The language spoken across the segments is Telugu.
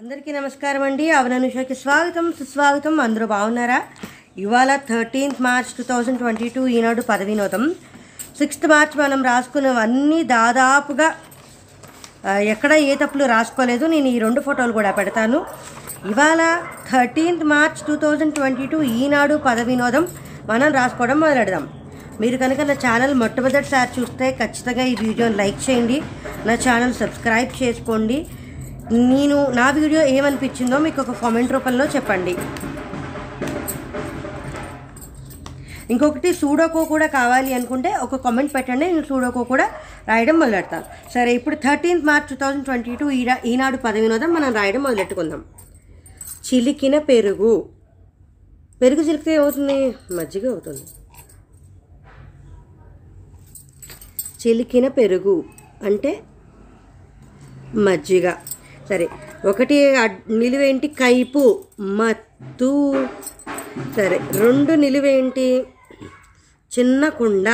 అందరికీ నమస్కారం అండి. అవననుషకి స్వాగతం సుస్వాగతం. అందరూ బాగున్నారా? ఇవాళ thirteenth March two thousand twenty two Eenadu పదవినోదం. Sixth March మనం రాసుకున్నవన్నీ దాదాపుగా ఎక్కడ ఏ తప్పులు రాసుకోలేదు. నేను ఈ రెండు ఫోటోలు కూడా పెడతాను. ఇవాళ thirteenth March two thousand twenty two Eenadu పదవినోదం. మనం రాసుకోవడం మొదలెడదాం. మీరు కనుక నా ఛానల్ మొట్టమొదటిసారి చూస్తే ఖచ్చితంగా ఈ వీడియోని లైక్ చేయండి. నా ఛానల్ సబ్స్క్రైబ్ చేసుకోండి. నేను నా వీడియో ఏమనిపించిందో మీకు ఒక కామెంట్ రూపంలో చెప్పండి. ఇంకొకటి సూడోకో కూడా కావాలి అనుకుంటే ఒక కామెంట్ పెట్టండి నేను సూడోకో కూడా రాయడం మొదలెడతాను సరే ఇప్పుడు thirteenth March two thousand twenty two ఈ ఈనాడు పదవినోదం మనం రాయడం మొదలెట్టుకుందాం. చిలికిన పెరుగు. పెరుగు చిలికితే ఏమవుతుంది? మజ్జిగ అవుతుంది. చిలికిన పెరుగు అంటే మజ్జిగ. సరే ఒకటి అడ్- నిలువేంటి? కైపు మత్తు. సరే రెండు నిలువేంటి? చిన్న కుండ.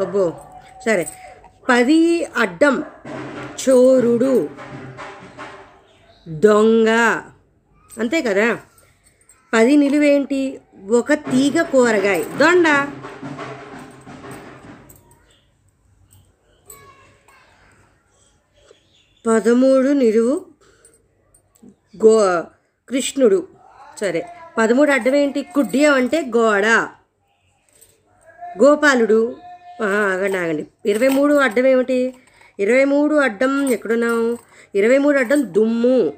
అబ్బో సరే. పది అడ్డం. చోరుడు. దొంగ. అంతే కదా? పది నిలువేంటి? ఒక తీగ కూరగాయ. దొండ. పదమూడు నిలువు. గో కృష్ణుడు. సరే. పదమూడు అడ్డం ఏంటి? కుడ్యం అంటే గోడ. గోపాలుడు. ఆగండి ఆగండి. ఇరవై మూడు అడ్డం ఏమిటి? ఇరవై మూడు అడ్డం ఎక్కడున్నాం ఇరవై మూడు అడ్డం దుమ్ము.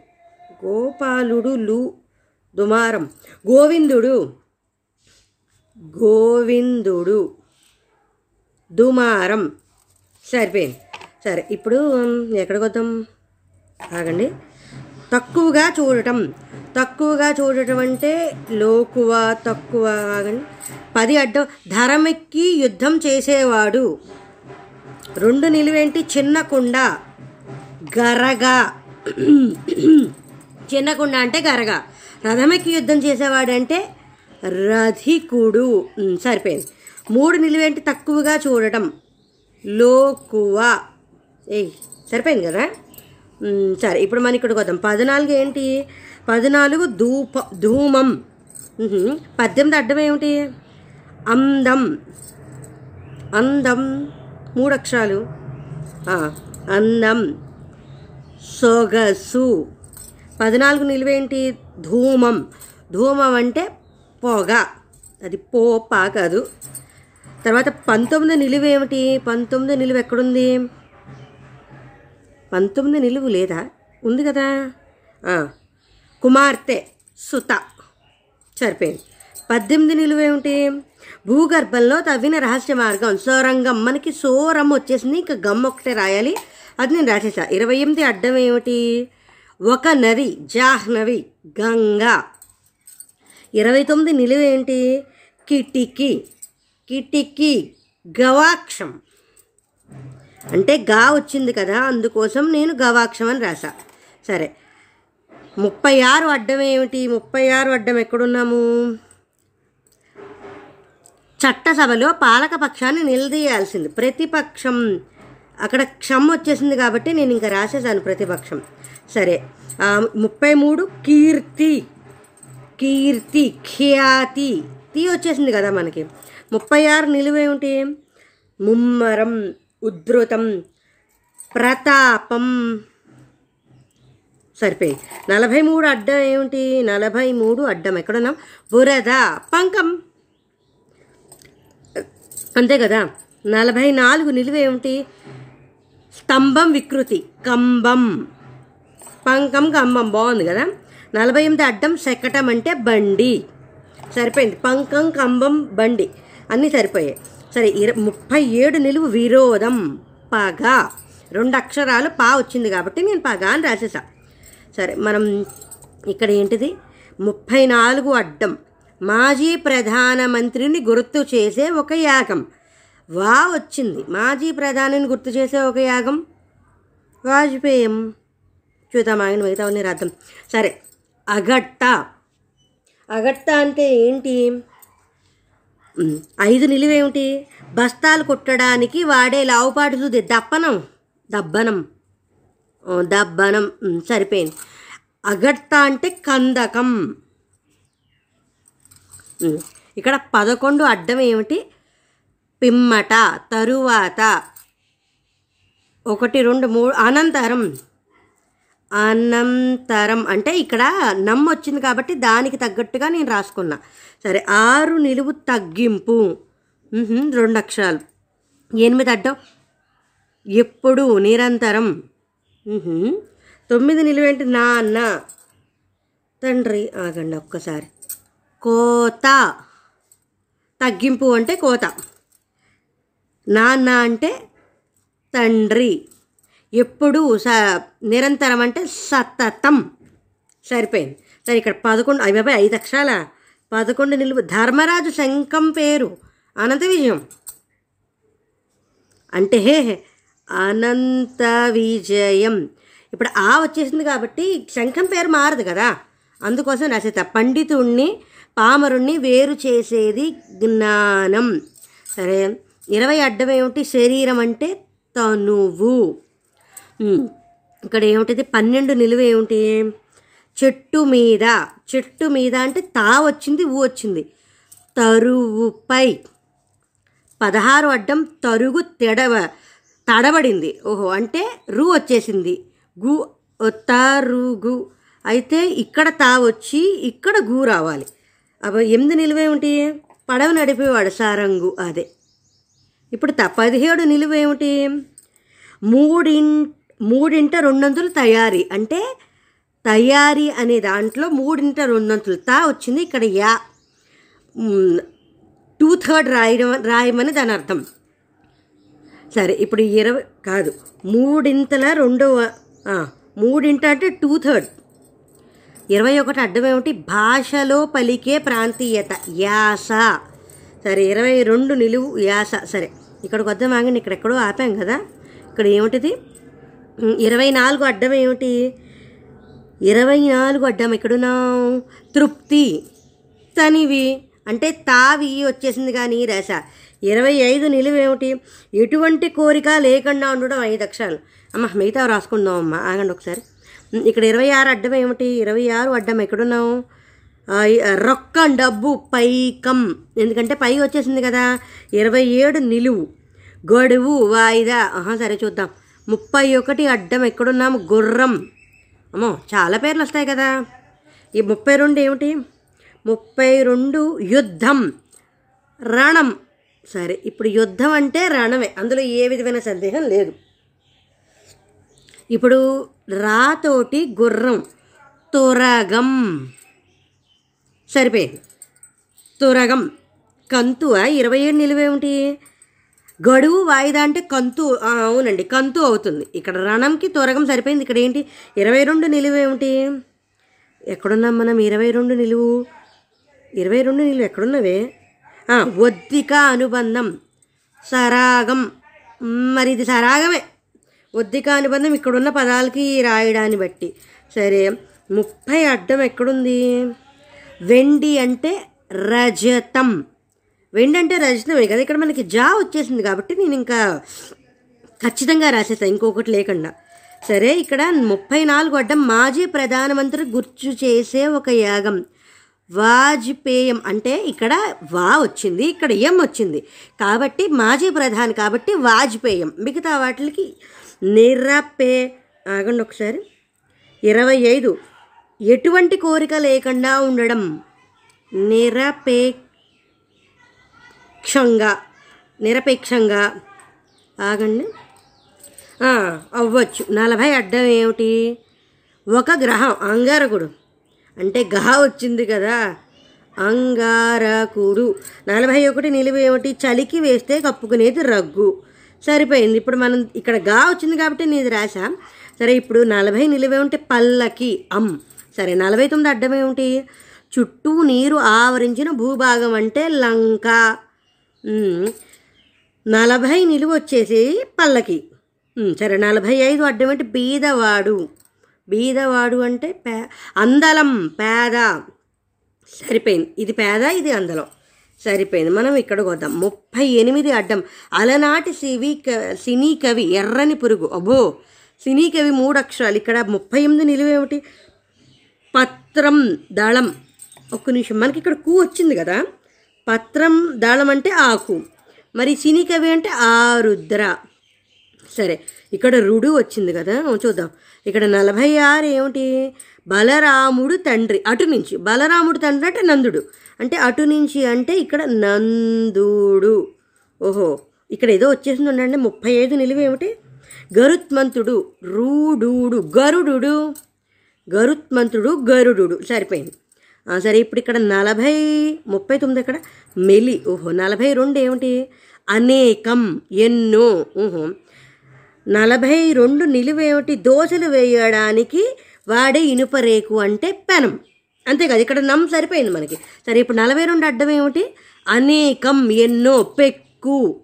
గోపాలుడు లు దుమారం. గోవిందుడు. గోవిందుడు దుమారం. సరిపోయింది. సరే ఇప్పుడు ఎక్కడికి వద్దాం? ఆగండి. తక్కువగా చూడటం. తక్కువగా చూడటం అంటే లోకువ తక్కువ పది అడ్డం ధరమెక్కి యుద్ధం చేసేవాడు. రెండు నిలువేంటి? చిన్న కుండ. గరగ. చిన్న కుండ అంటే గరగ. రథమెక్కి యుద్ధం చేసేవాడంటే రధికుడు సరిపోయింది. మూడు నిలువేంటి? తక్కువగా చూడటం. లోకువ. ఏ సరిపోయింది కదా? సరే ఇప్పుడు మనం ఇక్కడికి వద్దాం. పద్నాలుగు ఏంటి పద్నాలుగు ధూప ధూమం. పద్దెనిమిది అడ్డం ఏమిటి? అందం. అందం. మూడు అక్షరాలు అందం. సొగసు. పద్నాలుగు నిలువేంటి? ధూమం. ధూమం అంటే పొగ. అది పోప కాదు. తర్వాత పంతొమ్మిది నిలువేమిటి? పంతొమ్మిది నిలువ ఎక్కడుంది? పంతొమ్మిది నిలువు లేదా? ఉంది కదా? కుమార్తె సుత. సరిపోయింది. పద్దెనిమిది నిలువ ఏమిటి? భూగర్భంలో తవ్విన రహస్య మార్గం. సోరంగం. మనకి సోరం వచ్చేసింది. ఇంకా గమ్ ఒకటే రాయాలి. అది నేను రాసేసా. ఇరవై ఎనిమిది అడ్డం ఏమిటి? ఒక నది. జాహ్నవి గంగా. ఇరవై తొమ్మిది నిలువ ఏంటి? కిటికీ. కిటికీ. గవాక్షం. అంటే గా వచ్చింది కదా అందుకోసం నేను గవాక్షం అని రాసా సరే. ముప్పై ఆరు అడ్డం ఏమిటి? ముప్పై ఆరు అడ్డం ఎక్కడున్నాము? చట్టసభలో పాలక పక్షాన్ని నిలదీయాల్సింది. ప్రతిపక్షం. అక్కడ క్షమ్ వచ్చేసింది కాబట్టి నేను ఇంకా రాసేసాను ప్రతిపక్షం. సరే. ముప్పై మూడు కీర్తి. కీర్తి ఖ్యాతి. తీ వచ్చేసింది కదా మనకి. ముప్పై ఆరు నిలువేమిటి? ముమ్మరం. ఉద్ధృతం ప్రతాపం. సరిపోయి నలభై మూడు అడ్డం ఏమిటి? నలభై మూడు అడ్డం. ఎక్కడున్నాం? బురద. పంకం. అంతే కదా? నలభై నాలుగు నిలువ ఏమిటి? స్తంభం వికృతి. కంబం పంకం కంబం బాగుంది కదా? నలభై ఎనిమిది అడ్డం శకటం అంటే బండి. సరిపోయింది. పంకం కంబం బండి. అన్నీ సరిపోయాయి. సరే ఇర ముప్పై ఏడు నిలువు విరోధం. పగ. రెండు అక్షరాలు పా వచ్చింది కాబట్టి నేను పగ అని రాసేసా. సరే మనం ఇక్కడ ఏంటిది? ముప్పై నాలుగు అడ్డం. మాజీ ప్రధానమంత్రిని గుర్తు చేసే ఒక యాగం. వా వచ్చింది. మాజీ ప్రధానిని గుర్తు చేసే ఒక యాగం. వాజ్పేయం. చూద్దాం ఆయన మిగతావన్నీ రాద్దాం. సరే అగట్ట అగట్ట అంటే ఏంటి? ఐదు నిలువేమిటి? బస్తాలు కుట్టడానికి వాడే లావుపాటు చూది దప్పనం దబ్బనం. దబ్బనం. సరిపోయింది. అగట్ట అంటే కందకం. ఇక్కడ పదకొండు అడ్డం ఏమిటి? పిమ్మట తరువాత. ఒకటి రెండు మూడు అనంతరం. అనంతరం అంటే ఇక్కడ నమ్ వచ్చింది కాబట్టి దానికి తగ్గట్టుగా నేను రాసుకున్నా. సరే ఆరు నిలువు తగ్గింపు. రెండు అక్షరాలు. ఎనిమిది అడ్డం. ఎప్పుడు? నిరంతరం. తొమ్మిది నిలువేంటి నాన్న తండ్రి ఆగండి ఒక్కసారి. కోత. తగ్గింపు అంటే కోత. నాన్న అంటే తండ్రి. ఎప్పుడు స నిరంతరం అంటే సతతం. సరిపోయింది. సరే ఇక్కడ పదకొండు అవి ఐదు అక్షరాల. పదకొండు నిలువు. ధర్మరాజు శంఖం పేరు. అనంత విజయం. అంటే అనంత విజయం. ఇప్పుడు ఆ వచ్చేసింది కాబట్టి శంఖం పేరు మారదు కదా. అందుకోసం రచయిత పండితుణ్ణి పామరుణ్ణి వేరు చేసేది జ్ఞానం. సరే ఇరవై అడ్డం ఏమిటి శరీరం అంటే తనువు. ఇక్కడ ఏముంటుంది? పన్నెండు నిలువ ఏమిటి? చెట్టు మీద. చెట్టు మీద అంటే తా వచ్చింది ఊ వచ్చింది. తరువుపై పదహారు అడ్డం తరుగు తెడవ. తడబడింది. ఓహో అంటే రు వచ్చేసింది. గు తరుగు అయితే ఇక్కడ తా వచ్చి ఇక్కడ గు రావాలి. అబ్బా ఎనిమిది నిలువేమిటి పడవ నడిపేవాడు సారంగు అదే. ఇప్పుడు త పదిహేడు నిలువేమిటి మూడింటి మూడింట రెండొంతులు తయారీ. అంటే తయారీ అనే దాంట్లో మూడింట రెండొంతులు. తా వచ్చింది ఇక్కడ యా. టూ థర్డ్ రాయడం రాయమని దాని అర్థం. సరే ఇప్పుడు ఇరవై కాదు. మూడింతల రెండవ మూడింట అంటే టూ థర్డ్. ఇరవై ఒకటి అడ్డం ఏమిటి భాషలో పలికే ప్రాంతీయత. యాస. సరే ఇరవై రెండు నిలువు యాస. సరే ఇక్కడికి వద్దాం ఆగండి. ఇక్కడెక్కడో ఆపాం కదా. ఇక్కడ ఏమిటిది? ఇరవై నాలుగు అడ్డం ఏమిటి? ఇరవై నాలుగు అడ్డం ఎక్కడున్నావు? తృప్తి. తనివి. అంటే తావి వచ్చేసింది కానీ రస ఇరవై ఐదు నిలువేమిటి ఎటువంటి కోరిక లేకుండా ఉండడం ఐదు అక్షరాలు. అమ్మ మిగతా రాసుకుందాం అమ్మ. ఆగండి ఒకసారి. ఇక్కడ ఇరవై ఆరు అడ్డం ఏమిటి? ఇరవై ఆరు అడ్డం ఎక్కడున్నావు? రొక్క రొక్కం డబ్బు పైకం. ఎందుకంటే పై వచ్చేసింది కదా. ఇరవై ఏడు నిలువు. గడువు వాయిదా. ఆహా సరే చూద్దాం. ముప్పై ఒకటి అడ్డం ఎక్కడున్నాము? గుర్రం. అమ్మో చాలా పేర్లు వస్తాయి కదా. ఈ ముప్పై రెండు ఏమిటి? ముప్పై రెండు యుద్ధం. రణం. సరే ఇప్పుడు యుద్ధం అంటే రణమే. అందులో ఏ విధమైన సందేహం లేదు. ఇప్పుడు రాతోటి గుర్రం. తురగం. సరిపోయింది. తురగం. కంతువ? ఇరవై ఏడు నిలువేమిటి? గడువు వాయిదా అంటే కంతు అవునండి కంతు అవుతుంది. ఇక్కడ రణంకి త్వరగం సరిపోయింది. ఇక్కడ ఏంటి? ఇరవై రెండు నిలువు ఏమిటి? ఎక్కడున్నాం మనం? ఇరవై రెండు నిలువు. ఇరవై రెండు నిలువు ఎక్కడున్నవే? ఒద్దిక అనుబంధం సరాగం. మరి ఇది సరాగమే. ఒద్దిక అనుబంధం ఇక్కడున్న పదాలకి రాయడాన్ని బట్టి. సరే ముప్పై అడ్డం ఎక్కడుంది? వెండి అంటే రజతం. వెండి అంటే రజతమే కదా? ఇక్కడ మనకి జా వచ్చేసింది కాబట్టి నేను ఇంకా ఖచ్చితంగా రాసేస్తాను ఇంకొకటి లేకుండా. సరే ఇక్కడ ముప్పై నాలుగు అడ్డం మాజీ ప్రధానమంత్రి గుర్తు చేసే ఒక యాగం. వాజ్పేయం అంటే ఇక్కడ వా వచ్చింది ఇక్కడ ఎం వచ్చింది. కాబట్టి మాజీ ప్రధాని కాబట్టి వాజ్పేయం. మిగతా వాటికి నిరపే ఆగండి ఒకసారి. ఇరవై ఐదు. ఎటువంటి కోరిక లేకుండా ఉండడం. నిరపేక్షంగా నిరపేక్షంగా ఆగండి. అవ్వచ్చు. నలభై అడ్డం ఏమిటి? ఒక గ్రహం అంగారకుడు. అంటే గహ వచ్చింది కదా. అంగారకుడు. నలభై ఒకటి నిలువ ఏమిటి? చలికి వేస్తే కప్పుకునేది రగ్గు. సరిపోయింది. ఇప్పుడు మనం ఇక్కడ గా వచ్చింది కాబట్టి నేను రాశా. సరే ఇప్పుడు నలభై నిలువేమిటి పల్లకి అమ్. సరే నలభై తొమ్మిది అడ్డం ఏమిటి? చుట్టూ నీరు ఆవరించిన భూభాగం అంటే లంక. నలభై నిలువ వచ్చేసి పల్లకి. సరే నలభై ఐదు అడ్డం అంటే బీదవాడు. బీదవాడు అంటే పే అందలం పేద. సరిపోయింది. ఇది పేద ఇది అందలం. సరిపోయింది. మనం ఇక్కడికి వద్దాం. ముప్పై ఎనిమిది అడ్డం. అలనాటి సివి క సినీ కవి ఎర్రని పురుగు. అబ్బో! సినీ కవి మూడు అక్షరాలు. ఇక్కడ ముప్పై ఎనిమిది నిలువేమిటి పత్రం దళం. ఒక్క నిమిషం. మనకి ఇక్కడ కూ వచ్చింది కదా? పత్రం దాళం అంటే ఆకు. మరి సినికవి అంటే ఆరుద్ర సరే ఇక్కడ రుడు వచ్చింది కదా చూద్దాం. ఇక్కడ నలభై ఆరు ఏమిటి? బలరాముడు తండ్రి అటు నుంచి. బలరాముడు తండ్రి అంటే నందుడు. అంటే అటు నుంచి అంటే ఇక్కడ నందుడు. ఓహో ఇక్కడ ఏదో వచ్చేసింది ఉండండి. ముప్పై ఐదు నిలువ ఏమిటి? గరుత్మంతుడు రూడు గరుడు గరుత్మంతుడు గరుడు సరిపోయింది. సరే ఇప్పుడు ఇక్కడ నలభై ముప్పై తొమ్మిది ఇక్కడ మెలి. ఓహో నలభై రెండు ఏమిటి? అనేకం ఎన్నో. ఊహో నలభై రెండు నిలువేమిటి దోశలు వేయడానికి వాడే ఇనుప రేకు అంటే పెనం. అంతే కదా ఇక్కడ నమ్ సరిపోయింది మనకి. సరే ఇప్పుడు నలభై రెండు అడ్డం ఏమిటి? అనేకం ఎన్నో పెక్కు.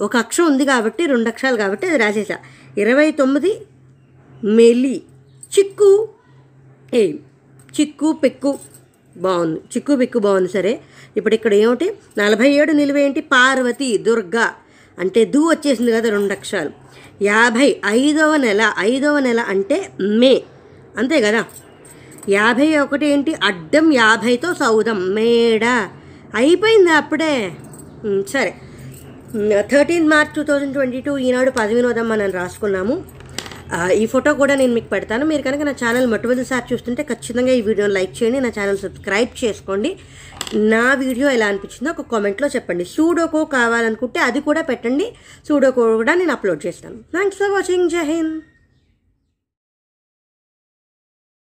ఒక అక్షరం ఉంది కాబట్టి రెండు అక్షరాలు కాబట్టి అది రాసేసా. ఇరవై తొమ్మిది మెలి. చిక్కు. ఏ చిక్కు పెక్కు. బాగుంది. చిక్కు బిక్కు బాగుంది సరే. ఇప్పుడు ఇక్కడ ఏమిటి నలభై ఏడు నిలువేంటి పార్వతి దుర్గా. అంటే దు వచ్చేసింది కదా రెండు అక్షరాలు. యాభై ఐదవ నెల ఐదవ నెల అంటే మే. అంతే కదా? యాభై ఒకటి ఏంటి? అడ్డం యాభైతో సౌదం. మేడ. అయిపోయింది అప్పుడే. సరే. Thirteen March two thousand twenty two Eenadu పది వినోదం మనం రాసుకున్నాము. ఈ ఫోటో కూడా నేను మీకు పెడతాను. మీరు కనుక నా ఛానల్ మొట్టమొదటిసారి చూస్తుంటే ఖచ్చితంగా ఈ వీడియోని లైక్ చేయండి నా ఛానల్ సబ్స్క్రైబ్ చేసుకోండి. నా వీడియో ఎలా అనిపించిందో ఒక కామెంట్లో చెప్పండి. సూడోకో కావాలనుకుంటే అది కూడా పెట్టండి. సూడోకో కూడా నేను అప్లోడ్ చేస్తాను. థ్యాంక్స్ ఫర్ వాచింగ్ జై హింద్